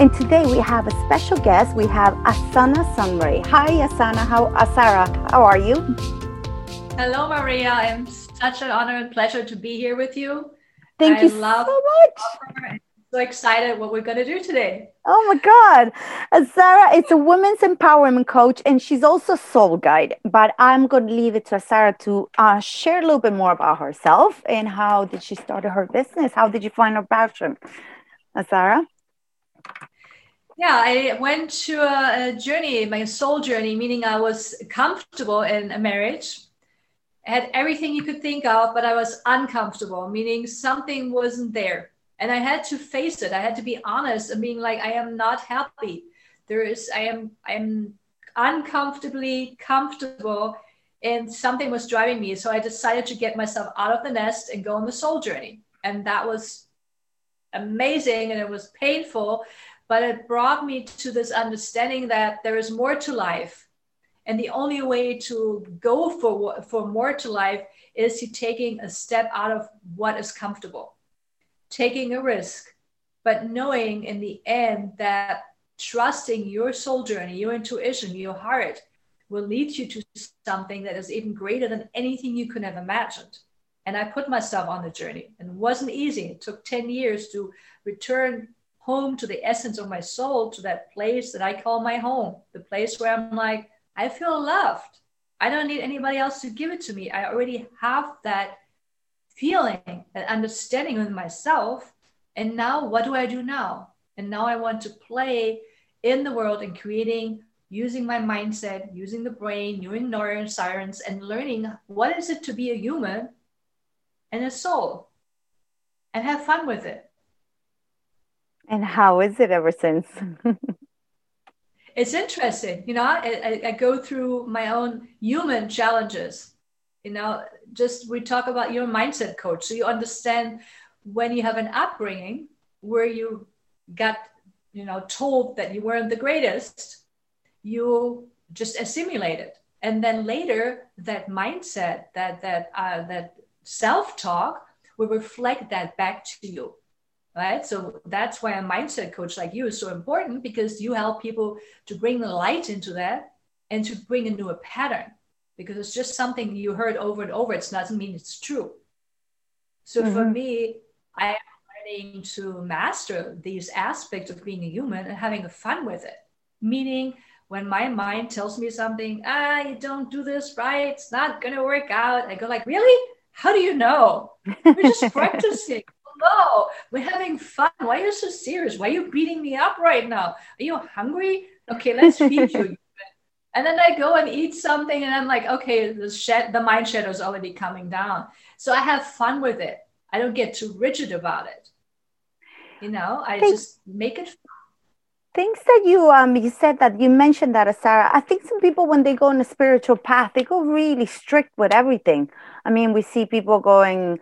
And today we have a special guest. We have Asana Sunray. Hi, Asana. How, Asara, how are you? Hello, Maria. I'm such an honor and pleasure to be here with you. Thank I you love so much. So excited what we're going to do today. Oh my God. Asara is a women's empowerment coach and she's also soul guide. But I'm going to leave it to Asara to uh, share a little bit more about herself and how did she start her business? How did you find her passion? Asara? Yeah, I went to a, a, journey, my soul journey, meaning I was comfortable in a marriage. I had everything you could think of, but I was uncomfortable, meaning something wasn't there. And I had to face it. I had to be honest and being like, I am not happy. There is, I am, I am uncomfortably comfortable and something was driving me. So I decided to get myself out of the nest and go on the soul journey. And that was amazing and it was painful but it brought me to this understanding that there is more to life. And the only way to go for for more to life is you taking a step out of what is comfortable taking a risk but knowing in the end that trusting your soul journey your intuition your heart will lead you to something that is even greater than anything you could have imagined. And i put myself on the journey. And it wasn't easy. It took 10 years to return home to the essence of my soul, to that place that I call my home, the place where I'm like, I feel loved. I don't need anybody else to give it to me. I already have that feeling, that understanding with myself. And now, what do I do now? And now I want to play in the world and creating using my mindset, using the brain, using neuroscience, and learning what is it to be a human and a soul and have fun with it. And how is it ever since? it's interesting. You know, I, I, go through my own human challenges. You know, just we talk about your mindset coach. So you understand when you have an upbringing where you got, you know, told that you weren't the greatest, you just assimilate it. And then later that mindset, that that uh, that self-talk will reflect that back to you right? So that's why a mindset coach like you is so important because you help people to bring the light into that and to bring a newer pattern because it's just something you heard over and over. It doesn't mean it's true. So mm-hmm. for me, I am learning to master these aspects of being a human and having fun with it. Meaning, when my mind tells me something, ah, you don't do this right, it's not gonna work out. I go like, really? How do you know? We're just practicing no, we're having fun. Why are you so serious? Why are you beating me up right now? Are you hungry? Okay, let's feed you. and then I go and eat something, and I'm like, okay, the shed, the mind shadow is already coming down. So I have fun with it. I don't get too rigid about it. You know, I Thanks. just make it fun. Things that you um you said that you mentioned that Sarah. I think some people when they go on a spiritual path, they go really strict with everything. I mean, we see people going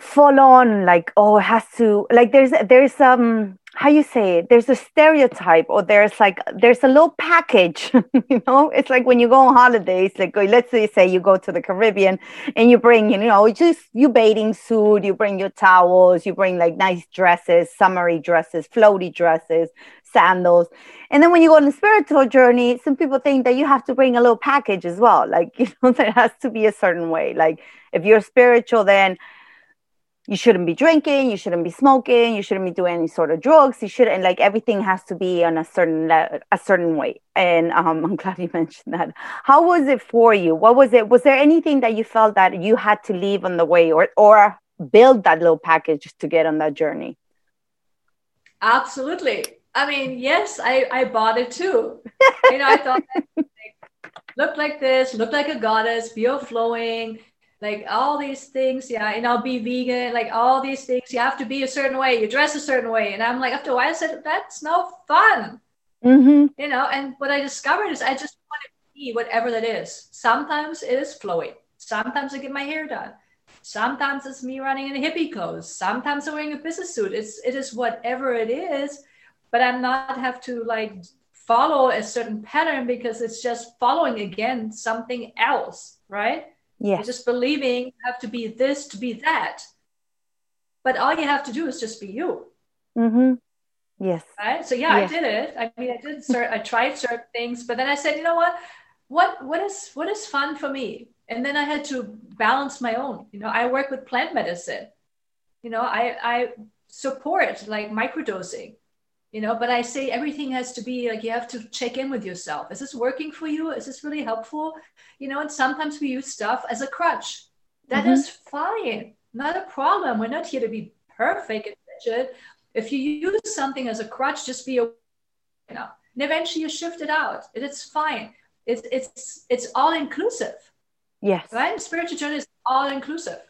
full on like oh it has to like there's there's um how you say it? There's a stereotype or there's like there's a little package you know? It's like when you go on holidays like let's say you go to the caribbean and you bring you know just you bathing suit you bring your towels you bring like nice dresses summery dresses floaty dresses sandals. And then when you go on a spiritual journey some people think that you have to bring a little package as well like you know there has to be a certain way. Like if you're spiritual then you shouldn't be drinking, you shouldn't be smoking, you shouldn't be doing any sort of drugs. You shouldn't like everything has to be on a certain le- a certain way. And um, I'm glad you mentioned that. How was it for you? What was it? Was there anything that you felt that you had to leave on the way, or or build that little package to get on that journey? Absolutely. I mean, yes, I I bought it too. you know, I thought look like this, look like a goddess, be flowing like all these things yeah and i'll be vegan like all these things you have to be a certain way you dress a certain way and i'm like after a while i said that's no fun. Mm-hmm. you know and what i discovered is i just want to be whatever that is. Sometimes it is flowy sometimes i get my hair done. Sometimes it's me running in a hippie clothes. Sometimes i'm wearing a business suit. It's it is whatever it is but i'm not have to like follow a certain pattern because it's just following again something else right yeah. just believing you have to be this to be that. But all you have to do is just be you. Mm-hmm. Yes. Right. So yeah, yes. I did it. I mean, I did. Cert- I tried certain things, but then I said, you know what? What what is what is fun for me? And then I had to balance my own. You know, I work with plant medicine. You know, I I support like microdosing you know but i say everything has to be like you have to check in with yourself. Is this working for you? Is this really helpful? You know and sometimes we use stuff as a crutch. That mm-hmm. is fine. Not a problem. We're not here to be perfect and rigid. If you use something as a crutch just be a you know and eventually you shift it out. It's fine. It's it's it's all inclusive yes. Right? Spiritual journey is all inclusive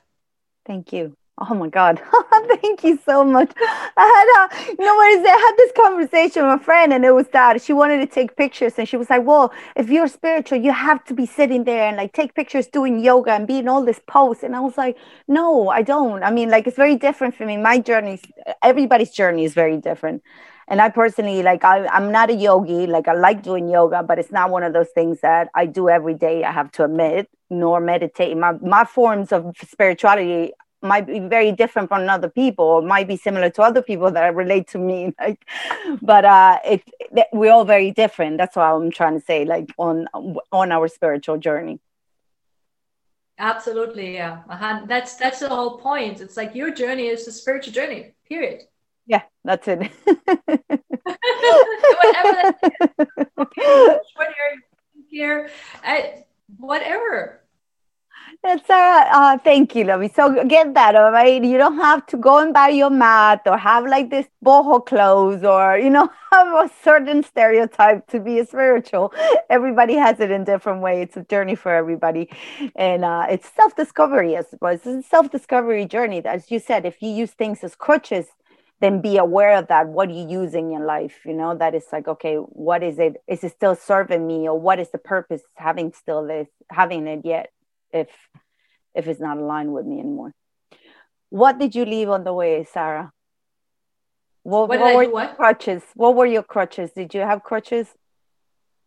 thank you Oh my God. Thank you so much. I had a, you know what is it? I had this conversation with a friend and it was that she wanted to take pictures and she was like, well, if you're spiritual, you have to be sitting there and like take pictures doing yoga and being all this pose. And I was like, no, I don't. I mean, like, it's very different for me. My journey, everybody's journey is very different. And I personally, like, I, I'm not a yogi. Like, I like doing yoga, but it's not one of those things that I do every day, I have to admit, nor meditate. My, my forms of spirituality might be very different from other people or might be similar to other people that relate to me like but uh it, it we're all very different. That's what i'm trying to say like on on our spiritual journey. Absolutely yeah. Uh-huh. that's that's the whole point. It's like your journey is the spiritual journey period. Yeah that's it. Whatever that is. Okay, here, I, whatever Sarah, uh, thank you, Lovey. So get that, all right? You don't have to go and buy your mat or have like this boho clothes or, you know, have a certain stereotype to be a spiritual. Everybody has it in different way. It's a journey for everybody. And uh, it's self-discovery, I suppose. It's a self-discovery journey. As you said, if you use things as crutches, then be aware of that. What you using in life? You know, that is like, okay, what is it? Is it still serving me? Or what is the purpose having still this, having it yet? If if it's not aligned with me anymore. What did you leave on the way, Sarah? What, what, what were your what? crutches? What were your crutches? Did you have crutches?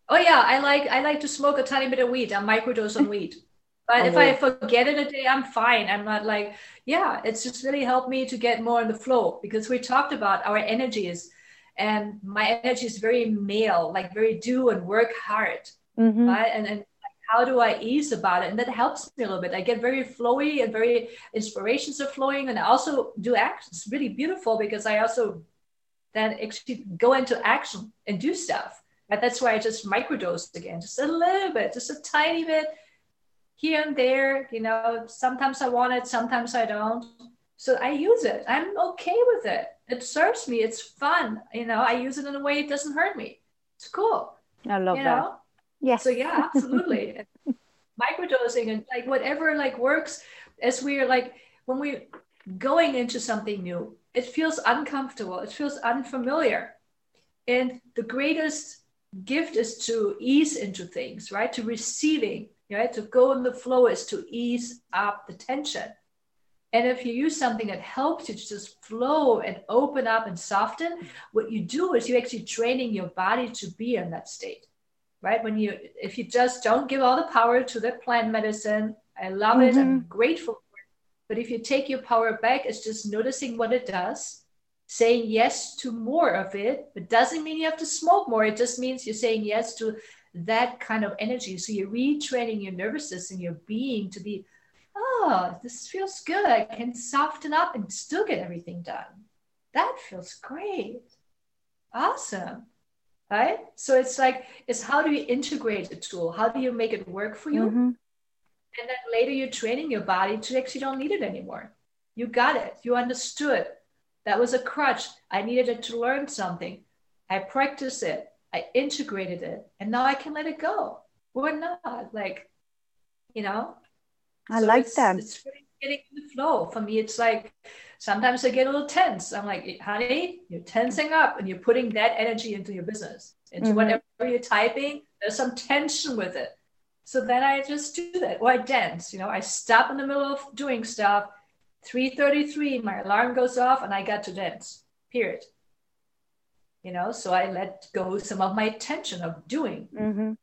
Oh yeah, I like I like to smoke a tiny bit of weed. I'm microdose on weed. But oh, if I forget it a day, I'm fine. I'm not like, yeah, it's just really helped me to get more in the flow because we talked about our energies and my energy is very male, like very do and work hard. Mm-hmm. Right. And, and how do I ease about it? And that helps me a little bit. I get very flowy and very inspirations are flowing. And I also do act. It's really beautiful because I also then actually go into action and do stuff. But that's why I just microdosed again, just a little bit, just a tiny bit here and there. You know, sometimes I want it, sometimes I don't. So I use it. I'm okay with it. It serves me. It's fun. You know, I use it in a way it doesn't hurt me. It's cool. I love you that. Know? Yes. So yeah, absolutely. Microdosing and like whatever like works as we're like when we're going into something new, it feels uncomfortable, it feels unfamiliar. And the greatest gift is to ease into things, right? To receiving, right? To go in the flow is to ease up the tension. And if you use something that helps you to just flow and open up and soften, what you do is you're actually training your body to be in that state right? When you, if you just don't give all the power to the plant medicine, I love mm-hmm. it. I'm mm-hmm. grateful for it. But if you take your power back, it's just noticing what it does, saying yes to more of it. It doesn't mean you have to smoke more. It just means you're saying yes to that kind of energy. So you're retraining your nervous system, your being to be oh, this feels good. I can soften up and still get everything done. That feels great. Awesome. Right? So it's like, it's how do you integrate the tool? How do you make it work for you? Mm-hmm. And then later you're training your body to actually don't need it anymore. You got it. You understood. That was a crutch. I needed it to learn something. I practiced it. I integrated it. And now I can let it go. Or not. Like, you know, I so like it's, that. It's really getting in the flow. For me, it's like sometimes I get a little tense. I'm like, honey, you're tensing up and you're putting that energy into your business, into mm-hmm. whatever you're typing. There's some tension with it. So then I just do that. Or I dance. You know, I stop in the middle of doing stuff. 3:33, my alarm goes off, and I got to dance. Period. You know, so I let go some of my tension of doing. Mm-hmm.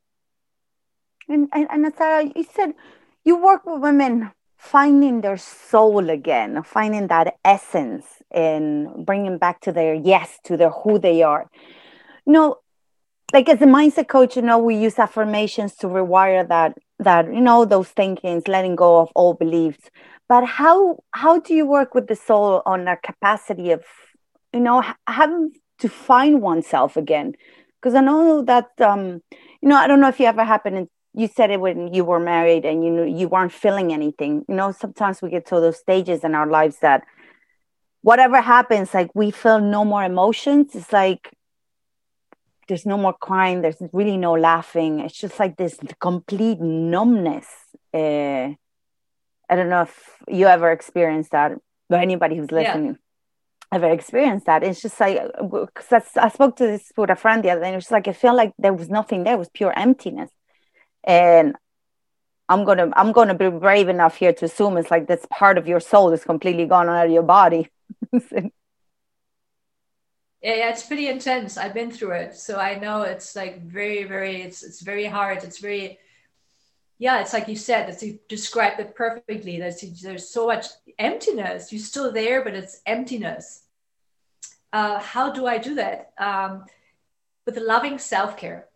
And and, and Sarah, you said you work with women finding their soul again, finding that essence and bringing back to their yes, to their who they are. You know, like as a mindset coach, you know, we use affirmations to rewire that that you know those thinkings, letting go of old beliefs. But how how do you work with the soul on a capacity of you know having to find oneself again? Because I know that um, you know I don't know if you ever happened you said it when you were married and you knew you weren't feeling anything. You know sometimes we get to those stages in our lives that whatever happens like we feel no more emotions. It's like there's no more crying. There's really no laughing. It's just like this complete numbness. Uh, i don't know if you ever experienced that or anybody who's listening yeah. ever experienced that. It's just like because I, I, spoke to this with a friend the other day and it's like i feel like there was nothing there. It was pure emptiness and i'm gonna i'm gonna be brave enough here to assume it's like this part of your soul is completely gone out of your body yeah, yeah, it's pretty intense. I've been through it, so I know it's like very, very. It's it's very hard. It's very, yeah. It's like you said. It's you described it perfectly. There's there's so much emptiness. You're still there, but it's emptiness. Uh, how do I do that? Um, with loving self care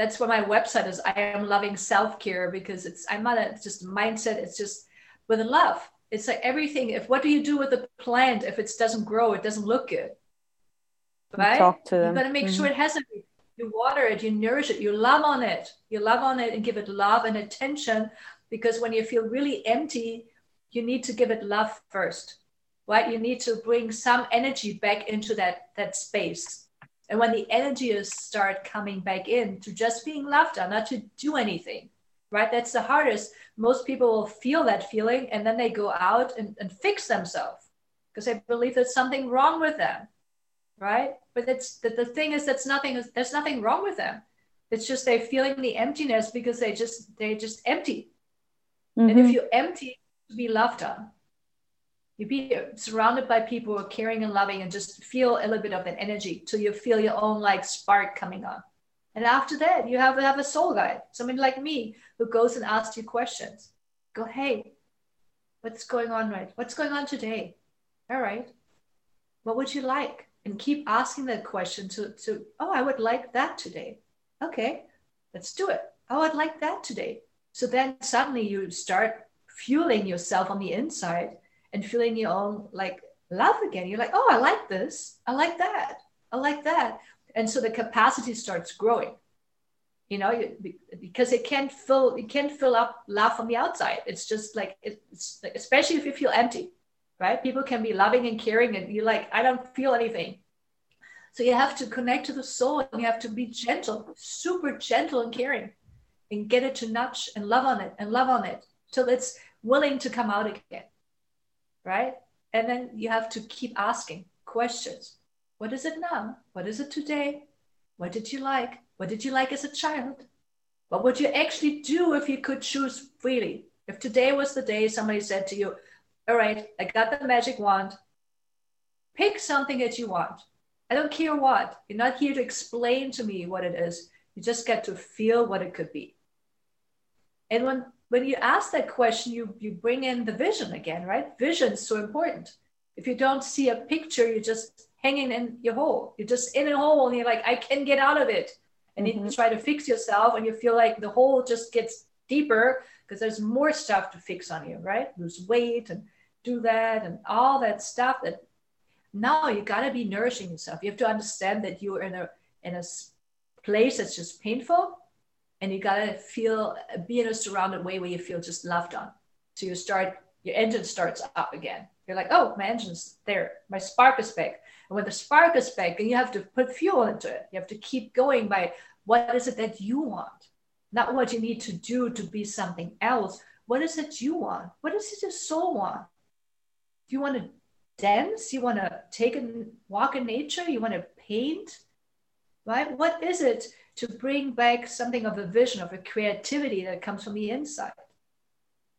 that's what my website is. I am loving self care because it's I'm not a, it's just mindset. It's just with love. It's like everything. If what do you do with a plant if it doesn't grow, it doesn't look good, right? Talk to them. You got to make mm-hmm. sure it has a. You water it, you nourish it, you love on it, you love on it, and give it love and attention. Because when you feel really empty, you need to give it love first, right? You need to bring some energy back into that that space and when the energies start coming back in to just being left on, not to do anything, right? That's the hardest. Most people will feel that feeling and then they go out and, and fix themselves because they believe there's something wrong with them, right? But it's the, the thing is that's nothing, there's nothing wrong with them. It's just they're feeling the emptiness because they just, they just empty. Mm-hmm. And if mm-hmm. you empty, to be loved on you be surrounded by people who are caring and loving and just feel a little bit of that energy till you feel your own like spark coming on. And after that you have, have a soul guide somebody like me who goes and asks you questions. Go hey what's going on right? What's going on today? All right. What would you like? And keep asking that question to, to oh i would like that today. Okay let's do it. Oh i'd like that today. So then suddenly you start fueling yourself on the inside and feeling your own like love again. You're like, oh, I like this. I like that. I like that. And so the capacity starts growing. You know, because it can't fill, it can't fill up love from the outside. It's just like it's especially if you feel empty, right? People can be loving and caring, and you're like, I don't feel anything. So you have to connect to the soul, and you have to be gentle, super gentle and caring, and get it to nudge and love on it and love on it till it's willing to come out again right? And then you have to keep asking questions. What is it now? What is it today? What did you like? What did you like as a child? What would you actually do if you could choose freely? If today was the day somebody said to you, All right, I got the magic wand, pick something that you want. I don't care what. You're not here to explain to me what it is. You just get to feel what it could be. And when when you ask that question, you, you bring in the vision again, right? Vision is so important. If you don't see a picture, you're just hanging in your hole. You're just in a hole and you're like, I can get out of it. And mm-hmm. you try to fix yourself and you feel like the hole just gets deeper because there's more stuff to fix on you, right? Lose weight and do that and all that stuff that now you got to be nourishing yourself. You have to understand that you're in a in a place that's just painful and you got to feel be in a surrounded way where you feel just loved on. So you start your engine starts up again. You're like, oh, my engine's there. My spark is back. And when the spark is back, and you have to put fuel into it. You have to keep going by what is it that you want, not what you need to do to be something else. What is it you want? What does your soul want? Do you want to dance? You want to take a walk in nature? You want to paint? Right? What is it to bring back something of a vision, of a creativity that comes from the inside?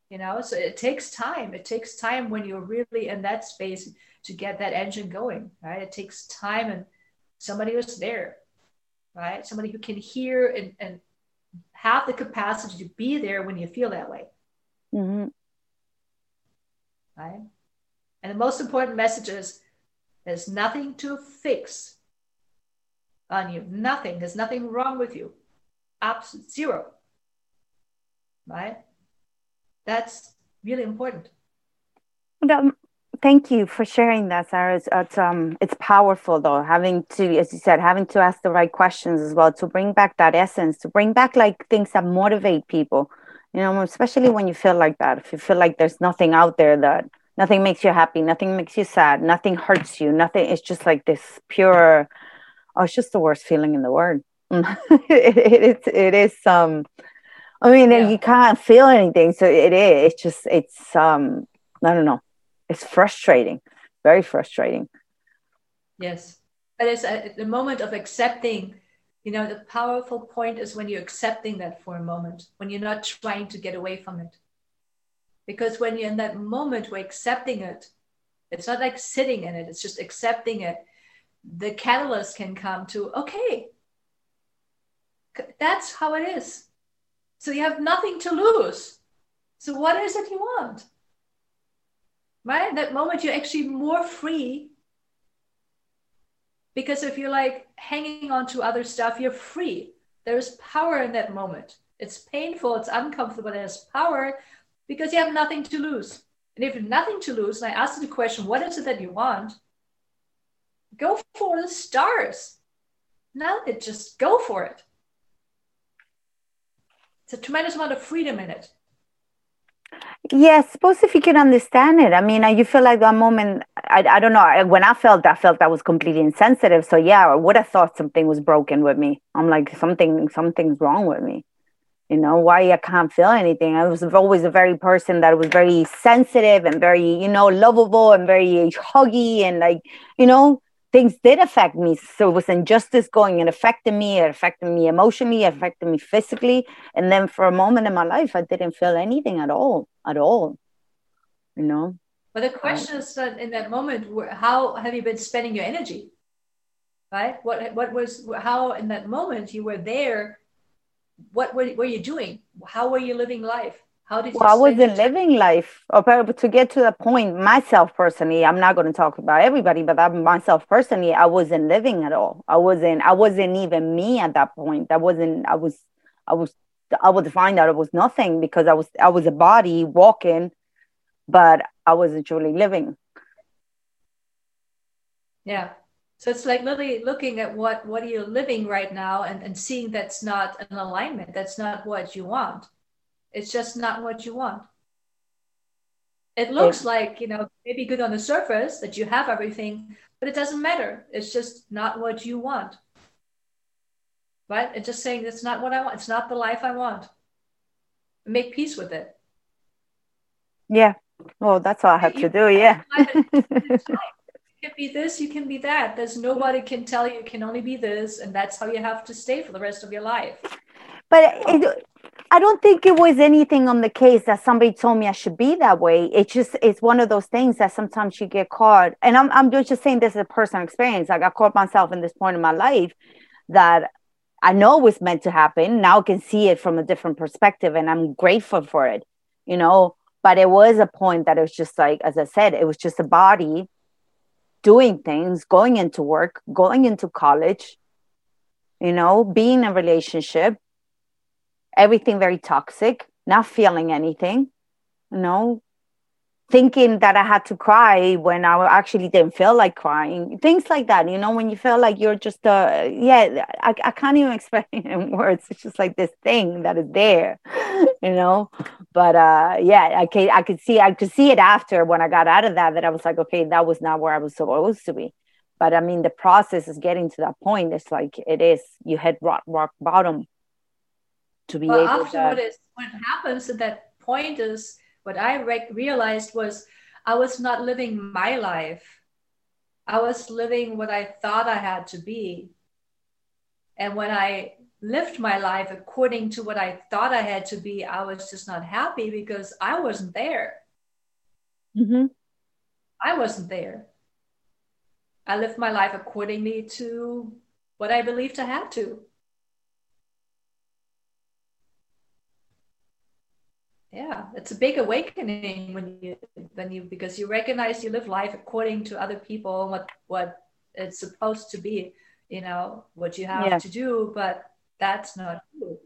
You know, so it takes time. It takes time when you're really in that space to get that engine going, right? It takes time and somebody who's there, right? Somebody who can hear and, and have the capacity to be there when you feel that way. Mm-hmm. Right? And the most important message is there's nothing to fix on you. Nothing. There's nothing wrong with you. Absolute zero. Right? That's really important. Um, thank you for sharing that, Sarah. It's, it's, um, it's powerful, though, having to, as you said, having to ask the right questions as well to bring back that essence, to bring back like things that motivate people. You know, especially when you feel like that. If you feel like there's nothing out there that nothing makes you happy, nothing makes you sad, nothing hurts you, nothing. It's just like this pure. Oh, it's just the worst feeling in the world. it, it, it, is um I mean, yeah. you can't feel anything. So it is. It's just, it's, um, I don't know. It's frustrating, very frustrating. Yes. But it's at the moment of accepting, you know, the powerful point is when you're accepting that for a moment, when you're not trying to get away from it. Because when you're in that moment where accepting it, it's not like sitting in it, it's just accepting it. The catalyst can come to, okay, that's how it is so you have nothing to lose. So what is it you want? Right? That moment you're actually more free. Because if you're like hanging on to other stuff, you're free. There's power in that moment. It's painful, it's uncomfortable, there's power because you have nothing to lose. And if you have nothing to lose, and I ask you the question, what is it that you want? Go for the stars. Now it just go for it. It's a tremendous amount of freedom in it. Yes, suppose if you can understand it. I mean, uh, you feel like that moment. I, I don't know. When I felt, I felt I was completely insensitive. So yeah, I would have thought something was broken with me. I'm like something, something's wrong with me. You know why I can't feel anything. I was always a very person that was very sensitive and very, you know, lovable and very huggy and like, you know, things did affect me. So it was injustice going and affecting me. It affected me emotionally, it affected me physically. And then for a moment in my life, I didn't feel anything at all, at all. You know? But the question is that in that moment, how have you been spending your energy? Right? What what was how in that moment you were there? What were, were you doing? How were you living life? How did well, I wasn't living life. Uh, to get to the point, myself personally, I'm not going to talk about everybody, but I'm, myself personally, I wasn't living at all. I wasn't. I wasn't even me at that point. I wasn't. I was. I was. I would find out it was nothing because I was. I was a body walking, but I wasn't truly living. Yeah. So it's like literally looking at what what are you living right now and, and seeing that's not an alignment. That's not what you want it's just not what you want. It looks like, you know, maybe good on the surface that you have everything, but it doesn't matter. It's just not what you want. Right? It's just saying it's not what I want. It's not the life I want. Make peace with it. Yeah. Well, that's all I have you, to do. Yeah. you can be this, you can be that. There's nobody can tell you you can only be this, and that's how you have to stay for the rest of your life. But it, I don't think it was anything on the case that somebody told me I should be that way. It's just it's one of those things that sometimes you get caught. And I'm I'm just saying this is a personal experience. Like I caught myself in this point in my life that I know was meant to happen. Now I can see it from a different perspective and I'm grateful for it, you know. But it was a point that it was just like, as I said, it was just a body doing things, going into work, going into college, you know, being in a relationship, everything very toxic not feeling anything, you know, thinking that I had to cry when I actually didn't feel like crying, things like that. You know, when you feel like you're just, uh, yeah, I, I can't even explain it in words. It's just like this thing that is there, you know. But uh, yeah, I can, I could see, I could see it after when I got out of that. That I was like, okay, that was not where I was supposed to be. But I mean, the process is getting to that point. It's like it is. You hit rock, rock bottom to be well, able after to. Is, what happens at that point is what I re- realized was I was not living my life. I was living what I thought I had to be. And when I lived my life according to what I thought I had to be, I was just not happy because I wasn't there. Mm-hmm. I wasn't there. I lived my life accordingly to what I believed I had to. Yeah it's a big awakening when you when you because you recognize you live life according to other people what what it's supposed to be you know what you have yeah. to do but that's not true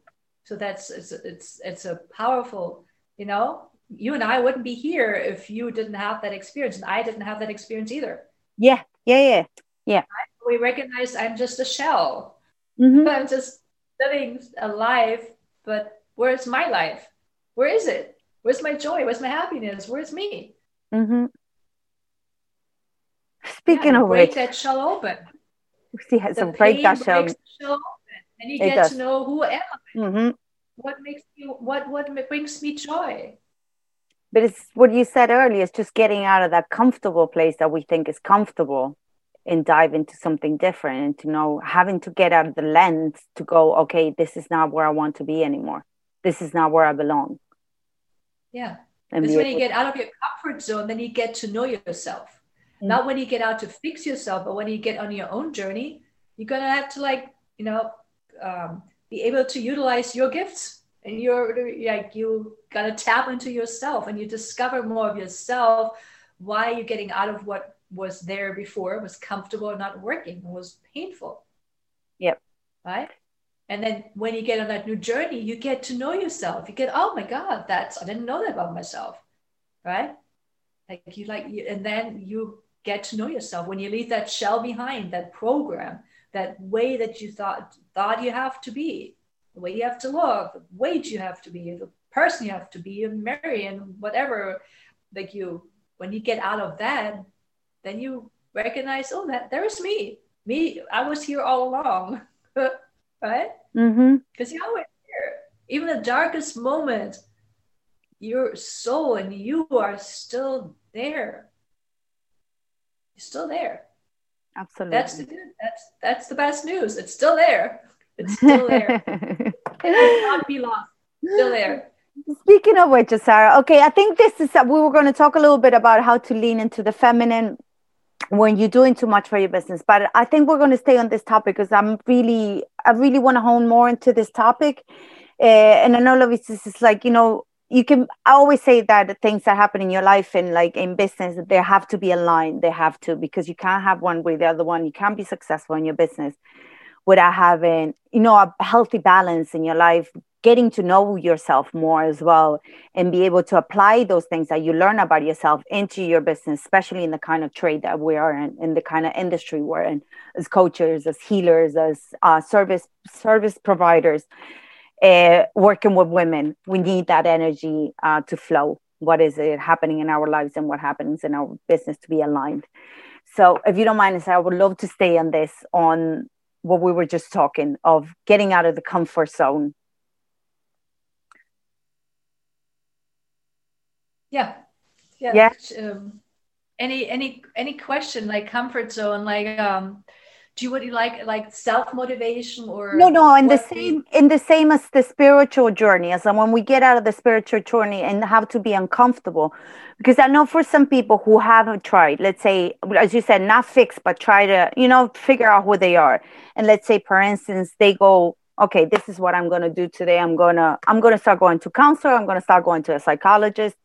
so that's it's it's it's a powerful you know you and i wouldn't be here if you didn't have that experience and i didn't have that experience either. Yeah yeah yeah yeah. We recognize i'm just a shell. Mm-hmm. i'm just living a life but where's my life where is it? Where's my joy? Where's my happiness? Where's me? Mm-hmm. Speaking yeah, of break which, that shell open. See, has some break that shell. shell open, and you it get does. to know who am I. Mm-hmm. What makes you? What what brings me joy? But it's what you said earlier. It's just getting out of that comfortable place that we think is comfortable, and dive into something different, and to know having to get out of the lens to go. Okay, this is not where I want to be anymore. This is not where I belong. Yeah. Because when you get out of your comfort zone, then you get to know yourself. Mm-hmm. Not when you get out to fix yourself, but when you get on your own journey, you're gonna have to like, you know, um, be able to utilize your gifts and you're like you gotta tap into yourself and you discover more of yourself why are you're getting out of what was there before was comfortable not working was painful yep right and then when you get on that new journey, you get to know yourself. You get, oh my God, that's I didn't know that about myself. Right? Like you like and then you get to know yourself when you leave that shell behind, that program, that way that you thought thought you have to be, the way you have to look, the weight you have to be, the person you have to be, and marry and whatever. Like you when you get out of that, then you recognize, oh, that there's me. Me, I was here all along. right? Mm-hmm. Because mm-hmm. you're always here. Even the darkest moment, your soul and you are still there. You're still there. Absolutely. That's the good. That's that's the best news. It's still there. It's still there. it will not be lost. Still there. Speaking of which, Sarah, okay, I think this is, we were going to talk a little bit about how to lean into the feminine when you're doing too much for your business. But I think we're going to stay on this topic because I'm really, I really want to hone more into this topic. Uh, and I know, this is like, you know, you can, I always say that things that happen in your life and like in business, they have to be aligned. They have to, because you can't have one with the other one. You can't be successful in your business without having, you know, a healthy balance in your life getting to know yourself more as well and be able to apply those things that you learn about yourself into your business especially in the kind of trade that we are in in the kind of industry we're in as coaches as healers as uh, service service providers uh, working with women. We need that energy uh, to flow. What is it happening in our lives and what happens in our business to be aligned? So if you don't mind i would love to stay on this on what we were just talking of getting out of the comfort zone yeah. Yeah, yeah. Um, any any any question like comfort zone like um do you what you like like self motivation or no no in the same in the same as the spiritual journey as when we get out of the spiritual journey and have to be uncomfortable. Because i know for some people who haven't tried let's say as you said not fix but try to you know figure out who they are. And let's say for instance they go okay this is what i'm going to do today. I'm going to i'm going to start going to counselor. I'm going to start going to a psychologist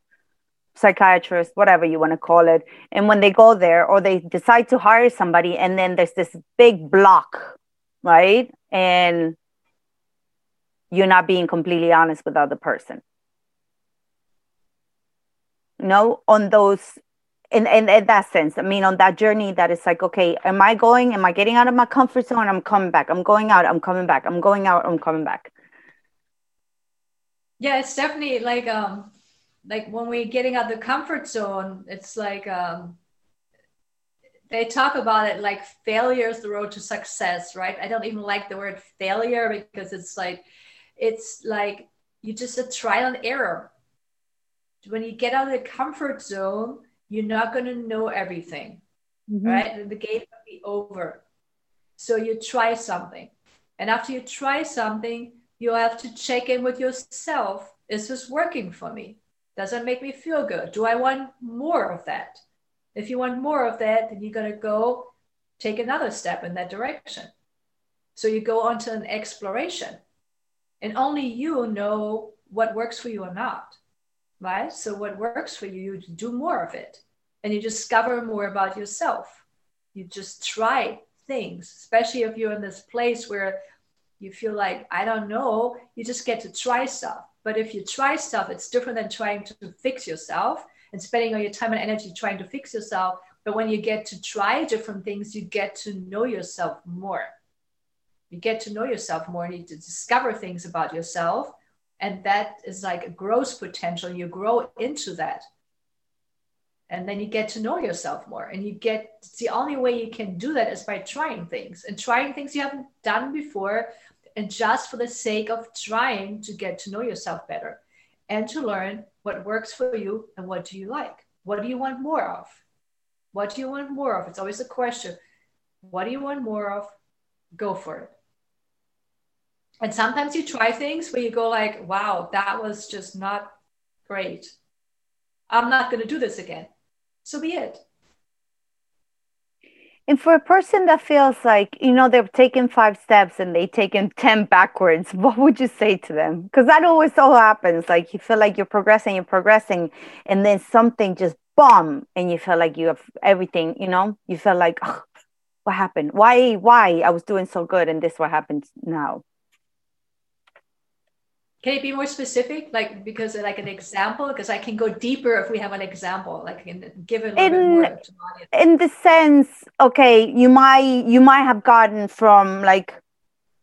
psychiatrist, whatever you want to call it. And when they go there or they decide to hire somebody, and then there's this big block, right? And you're not being completely honest with the other person. know, on those in, in, in that sense i mean on that journey that it's like okay am i going am i getting out of my comfort zone i'm coming back i'm going out i'm coming back i'm going out i'm coming back yeah it's definitely like um like when we're getting out the comfort zone it's like um they talk about it like failure is the road to success right i don't even like the word failure because it's like it's like you just a trial and error when you get out of the comfort zone you're not going to know everything, mm-hmm. right? And the game will be over. So you try something. And after you try something, you have to check in with yourself. Is this working for me? Does it make me feel good? Do I want more of that? If you want more of that, then you're going to go take another step in that direction. So you go on to an exploration. And only you know what works for you or not right? So what works for you, you do more of it and you discover more about yourself. You just try things, especially if you're in this place where you feel like, I don't know, you just get to try stuff. But if you try stuff, it's different than trying to fix yourself and spending all your time and energy trying to fix yourself. But when you get to try different things, you get to know yourself more. You get to know yourself more and you need to discover things about yourself. And that is like a growth potential. You grow into that. And then you get to know yourself more. And you get it's the only way you can do that is by trying things. And trying things you haven't done before and just for the sake of trying to get to know yourself better and to learn what works for you and what do you like. What do you want more of? What do you want more of? It's always a question. What do you want more of? Go for it. And sometimes you try things where you go like wow that was just not great. I'm not going to do this again. So be it and for a person that feels like you know they've taken five steps and they've taken 10 backwards what would you say to them? Because that always so happens. Like you feel like you're progressing you're progressing and then something just bomb and you feel like you have everything you know? You feel like oh, what happened? Why why i was doing so good and this what happens now can you be more specific? Like because like an example? Because i can go deeper if we have an example like can give it a little in, bit more in the sense okay you might you might have gotten from like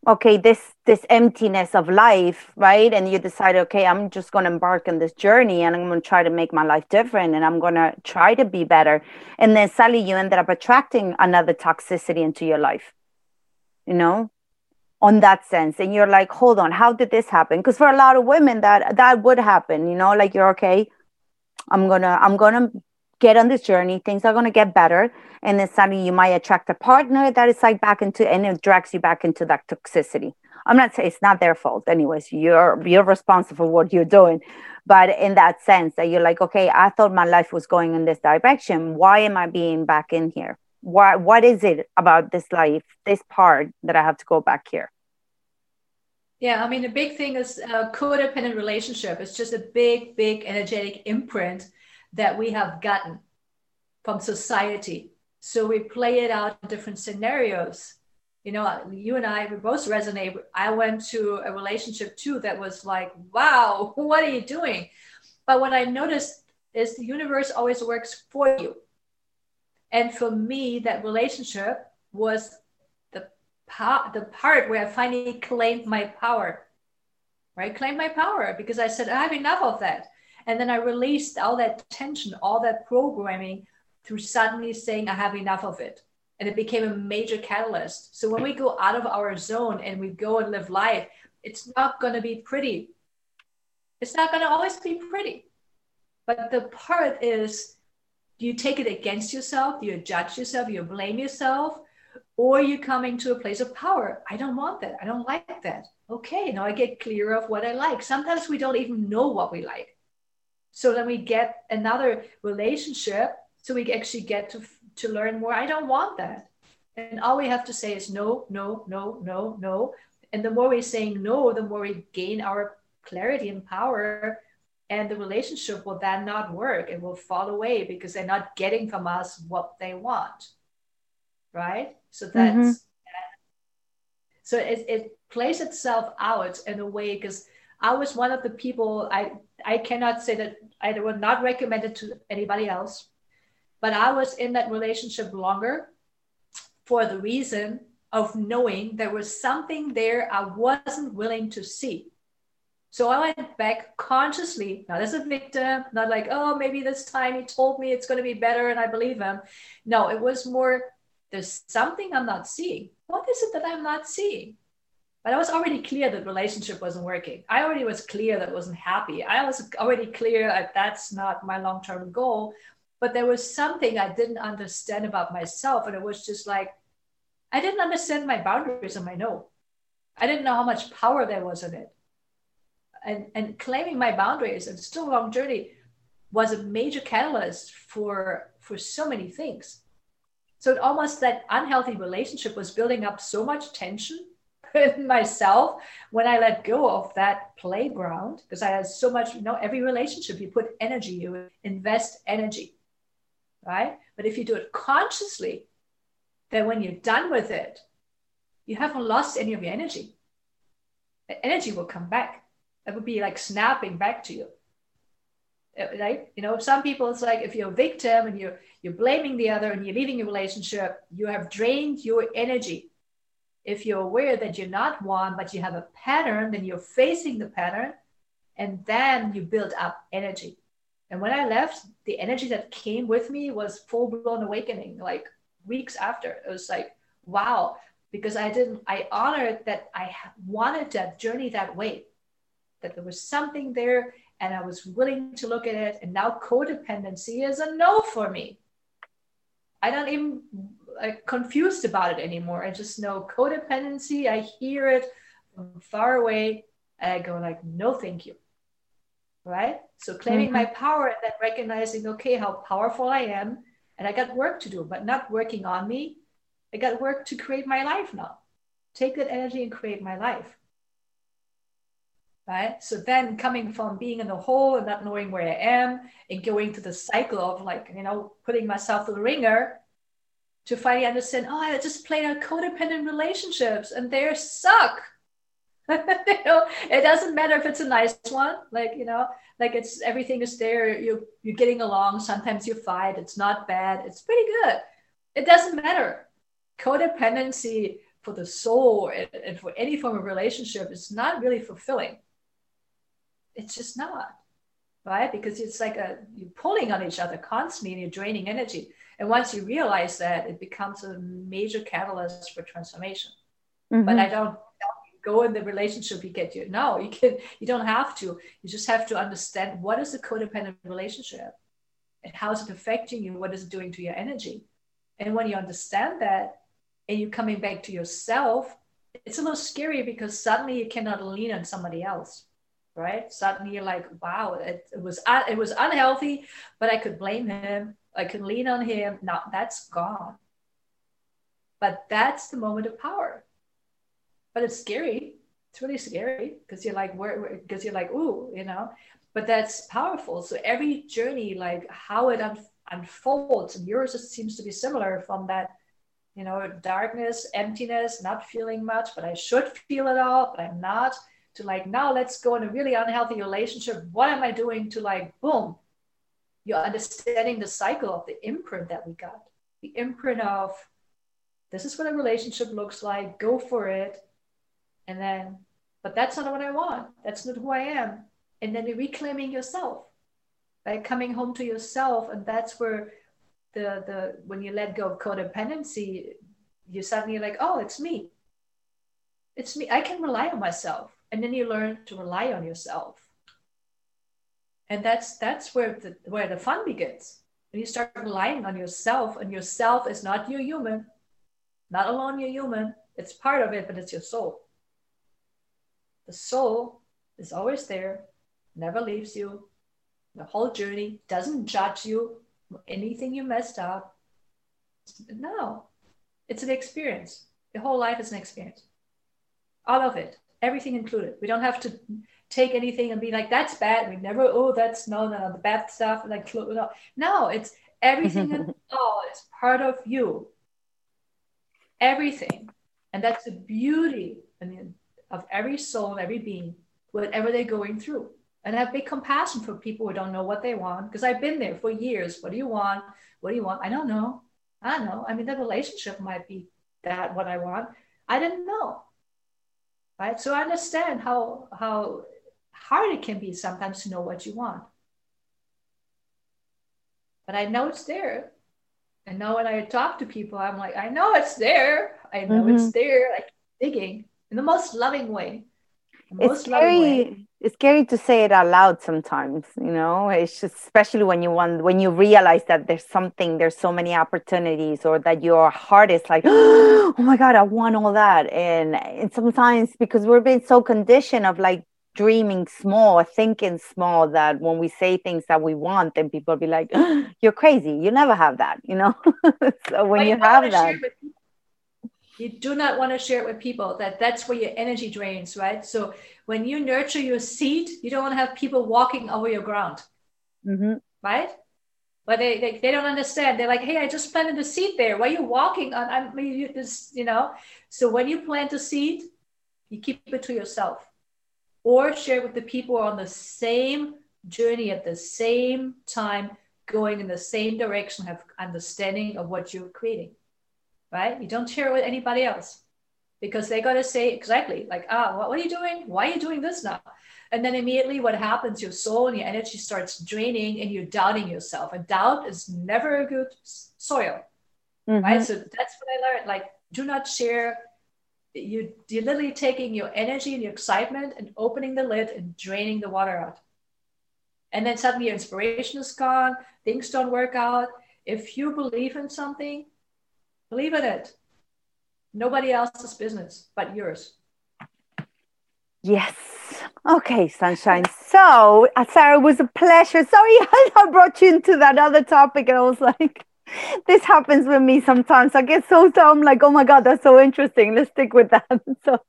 okay this this emptiness of life right? And you decide okay i'm just going to embark on this journey and i'm going to try to make my life different and i'm going to try to be better. And then suddenly you ended up attracting another toxicity into your life you know on that sense. And you're like hold on how did this happen? Because for a lot of women that that would happen you know like you're okay i'm gonna i'm gonna get on this journey. Things are gonna get better. And then suddenly you might attract a partner that is like back into and it drags you back into that toxicity. I'm not saying it's not their fault anyways. You're you're responsible for what you're doing. But in that sense that you're like okay i thought my life was going in this direction. Why am i being back in here what what is it about this life this part that i have to go back here? Yeah i mean the big thing is a codependent relationship. It's just a big big energetic imprint that we have gotten from society. So we play it out in different scenarios. You know you and i we both resonate. I went to a relationship too that was like wow what are you doing? But what i noticed is the universe always works for you and for me, that relationship was the part, the part where I finally claimed my power, right? Claimed my power because I said, I have enough of that. And then I released all that tension, all that programming through suddenly saying, I have enough of it. And it became a major catalyst. So when we go out of our zone and we go and live life, it's not going to be pretty. It's not going to always be pretty. But the part is do you take it against yourself? Do you judge yourself? Do you blame yourself? Or you coming to a place of power? I don't want that. I don't like that. Okay, now I get clear of what I like. Sometimes we don't even know what we like. So then we get another relationship. So we actually get to, to learn more. I don't want that. And all we have to say is no, no, no, no, no. And the more we're saying no, the more we gain our clarity and power and the relationship will then not work it will fall away because they're not getting from us what they want right so that's mm-hmm. so it, it plays itself out in a way because I was one of the people I I cannot say that I would not recommend it to anybody else, but I was in that relationship longer for the reason of knowing there was something there I wasn't willing to see. So I went back consciously, not as a victim, not like, oh, maybe this time he told me it's going to be better and I believe him. No, it was more, there's something I'm not seeing. What is it that I'm not seeing? But I was already clear that relationship wasn't working. I already was clear that I wasn't happy. I was already clear that that's not my long term goal. But there was something I didn't understand about myself. And it was just like, I didn't understand my boundaries and my no. I didn't know how much power there was in it. And, and claiming my boundaries and still a long journey was a major catalyst for for so many things. So it almost that unhealthy relationship was building up so much tension in myself when I let go of that playground because I had so much, you know, every relationship you put energy, you invest energy, right? But if you do it consciously, then when you're done with it, you haven't lost any of your energy. The energy will come back. It would be like snapping back to you. Uh, right? You know, some people it's like if you're a victim and you're you're blaming the other and you're leaving your relationship, you have drained your energy if you're aware that you're not one, but you have a pattern, then you're facing the pattern and then you build up energy. And when I left, the energy that came with me was full blown awakening, like weeks after. It was like, wow, because I didn't, I honored that I wanted that journey that way, that there was something there and I was willing to look at it. And now codependency is a no for me. I don't even like confused about it anymore. I just know codependency. I hear it from far away, and I go like, no, thank you. Right. So claiming mm-hmm. my power and then recognizing, okay, how powerful I am, and I got work to do, but not working on me. I got work to create my life now. Take that energy and create my life. Right. So then coming from being in the hole and not knowing where I am and going to the cycle of like, you know, putting myself through the ringer to finally understand, oh, I just played out codependent relationships and they suck. you know, it doesn't matter if it's a nice one, like, you know, like it's everything is there. You you're getting along. Sometimes you fight. It's not bad. It's pretty good. It doesn't matter. Codependency for the soul and for any form of relationship is not really fulfilling. It's just not, right? Because it's like a you're pulling on each other constantly and you're draining energy. And once you realize that, it becomes a major catalyst for transformation. Mm-hmm. But I don't go in the relationship you get you. No, you can you don't have to. You just have to understand what is the codependent relationship and how is it affecting you? What is it doing to your energy? And when you understand that and you're coming back to yourself, it's a little scary because suddenly you cannot lean on somebody else right suddenly you're like wow it, it was uh, it was unhealthy but i could blame him I can lean on him. Now that's gone. But that's the moment of power. But it's scary. It's really scary because you're like, where, because you're like, ooh, you know, but that's powerful. So every journey, like how it un- unfolds, and yours just seems to be similar from that, you know, darkness, emptiness, not feeling much, but I should feel it all, but I'm not. To like, now let's go in a really unhealthy relationship. What am I doing to like, boom, you're understanding the cycle of the imprint that we got. The imprint of this is what a relationship looks like go for it and then but that's not what i want. That's not who i am. And then you're reclaiming yourself by coming home to yourself and that's where the the when you let go of codependency you suddenly like oh it's me. It's me. I can rely on myself and then you learn to rely on yourself. And that's that's where the where the fun begins. When you start relying on yourself and yourself is not your human not alone your human it's part of it but it's your soul. The soul is always there never leaves you. The whole journey doesn't judge you anything you messed up. No it's an experience. The whole life is an experience. All of it everything included. We don't have to take anything and be like, that's bad. We never, oh, that's no, no, the bad stuff. Like, no, no it's everything and all is part of you. Everything. And that's the beauty I mean, of every soul, and every being, whatever they're going through. And I have big compassion for people who don't know what they want because i've been there for years. What do you want? What do you want? I don't know. I don't know. I mean the relationship might be that what i want. I didn't know right? So i understand how how hard it can be sometimes to know what you want. But i know it's there. And now when i talk to people i'm like i know it's there. I know mm-hmm. it's there like digging in the most loving way. Most it's scary it's scary to say it out loud sometimes you know? It's just especially when you want when you realize that there's something there's so many opportunities or that your heart is like oh my god i want all that. And, and sometimes because we're being so conditioned of like dreaming small thinking small that when we say things that we want then people be like oh, you're crazy. You never have that you know? So when you have that you do not want to share it with people. That that's where your energy drains right? So when you nurture your seed you don't want to have people walking over your ground. Mm-hmm. right? But they, they, they don't understand. They're like hey i just planted a seed there. Why are you walking on i mean you just you know? So when you plant a seed you keep it to yourself. Or share it with the people on the same journey at the same time going in the same direction have understanding of what you're creating right? You don't share it with anybody else because they got to say exactly like, ah, what, what are you doing? Why are you doing this now? And then immediately what happens, your soul and your energy starts draining and you're doubting yourself. And doubt is never a good soil, mm-hmm. right? So that's what I learned. Like, do not share. You, you're literally taking your energy and your excitement and opening the lid and draining the water out. And then suddenly your inspiration is gone. Things don't work out. If you believe in something, Believe in it. Nobody else's business but yours. Yes. Okay, sunshine. So, uh, Sarah, it was a pleasure. Sorry, I brought you into that other topic, and I was like, this happens with me sometimes. I get so dumb, like, oh my god, that's so interesting. Let's stick with that. So,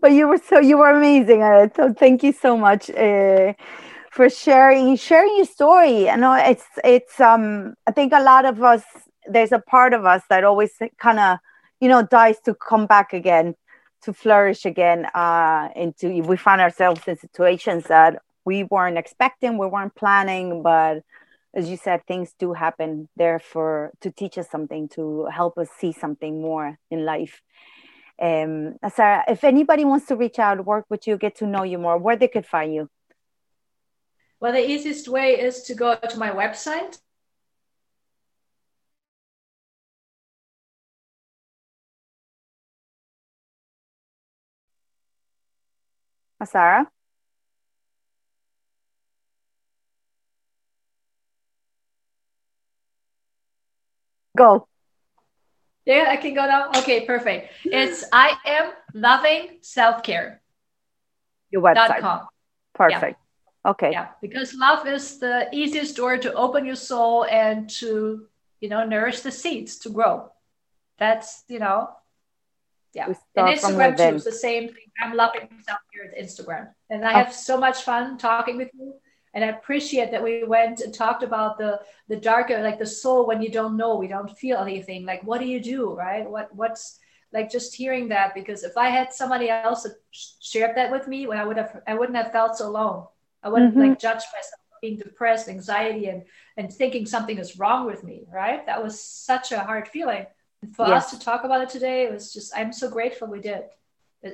but you were so you were amazing at it. So, thank you so much uh, for sharing sharing your story. I know it's it's um. I think a lot of us there's a part of us that always kind of you know dies to come back again to flourish again uh into we find ourselves in situations that we weren't expecting we weren't planning but as you said things do happen there for to teach us something to help us see something more in life. Um sarah if anybody wants to reach out work with you get to know you more where they could find you? Well the easiest way is to go to my website Uh, Sarah? Go. Yeah, I can go now. Okay, perfect. It's I am loving self care. Your website. .com. Perfect. Yeah. Okay. Yeah, because love is the easiest door to open your soul and to you know nourish the seeds to grow. That's you know yeah. And Instagram too is the same thing. I'm loving myself here at Instagram. And I oh. have so much fun talking with you. And I appreciate that we went and talked about the the darker, like the soul when you don't know, we don't feel anything. Like what do you do? Right? What what's like just hearing that because if I had somebody else that shared that with me, when I would have I wouldn't have felt so alone. I wouldn't mm-hmm. like judge myself being depressed, anxiety, and and thinking something is wrong with me. Right? That was such a hard feeling for yes. us to talk about it today, it was just, I'm so grateful we did.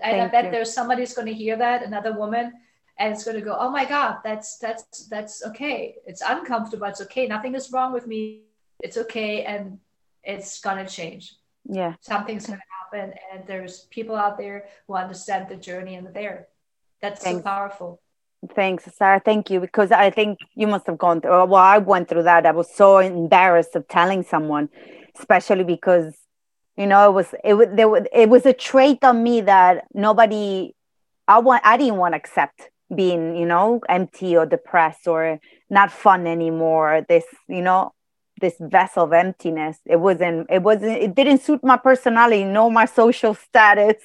I, I bet you. there's somebody who's going to hear that, another woman, and it's going to go, oh my God, that's, that's, that's okay. It's uncomfortable. It's okay. Nothing is wrong with me. It's okay. And it's going to change. Yeah. Something's going to happen. And there's people out there who understand the journey and there. That's Thanks. so powerful. Thanks, Sarah. Thank you. Because I think you must have gone through, well, I went through that. I was so embarrassed of telling someone, especially because you know it was it was there was it was a trait on me that nobody i want i didn't want to accept being you know empty or depressed or not fun anymore. This you know this vessel of emptiness. It wasn't it wasn't it didn't suit my personality nor my social status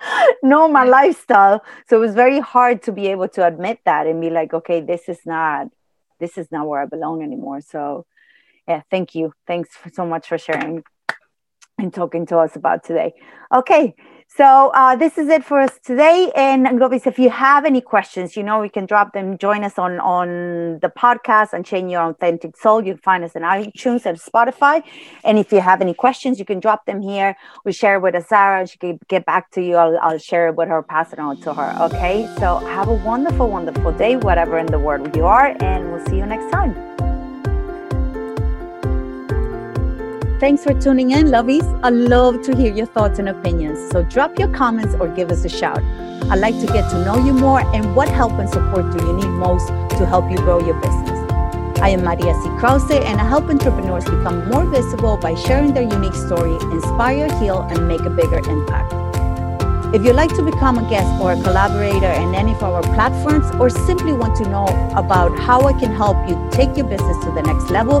nor my lifestyle. So it was very hard to be able to admit that and be like okay this is not this is not where i belong anymore. So yeah thank you. Thanks so much for sharing and talking to us about today. Okay, So uh, this is it for us today. And Globis, if you have any questions, you know, we can drop them. Join us on on the podcast and Change Your Authentic Soul. You can find us on iTunes and Spotify. And if you have any questions, you can drop them here. We share with Azara. She can get back to you. I'll, I'll share it with her, pass it on to her. Okay. So have a wonderful, wonderful day, whatever in the world you are. And we'll see you next time. Thanks for tuning in, lovies. I love to hear your thoughts and opinions. So drop your comments or give us a shout. I'd like to get to know you more and what help and support do you need most to help you grow your business. I am Maria C. Krause and I help entrepreneurs become more visible by sharing their unique story, inspire, heal, and make a bigger impact. If you'd like to become a guest or a collaborator in any of our platforms or simply want to know about how I can help you take your business to the next level,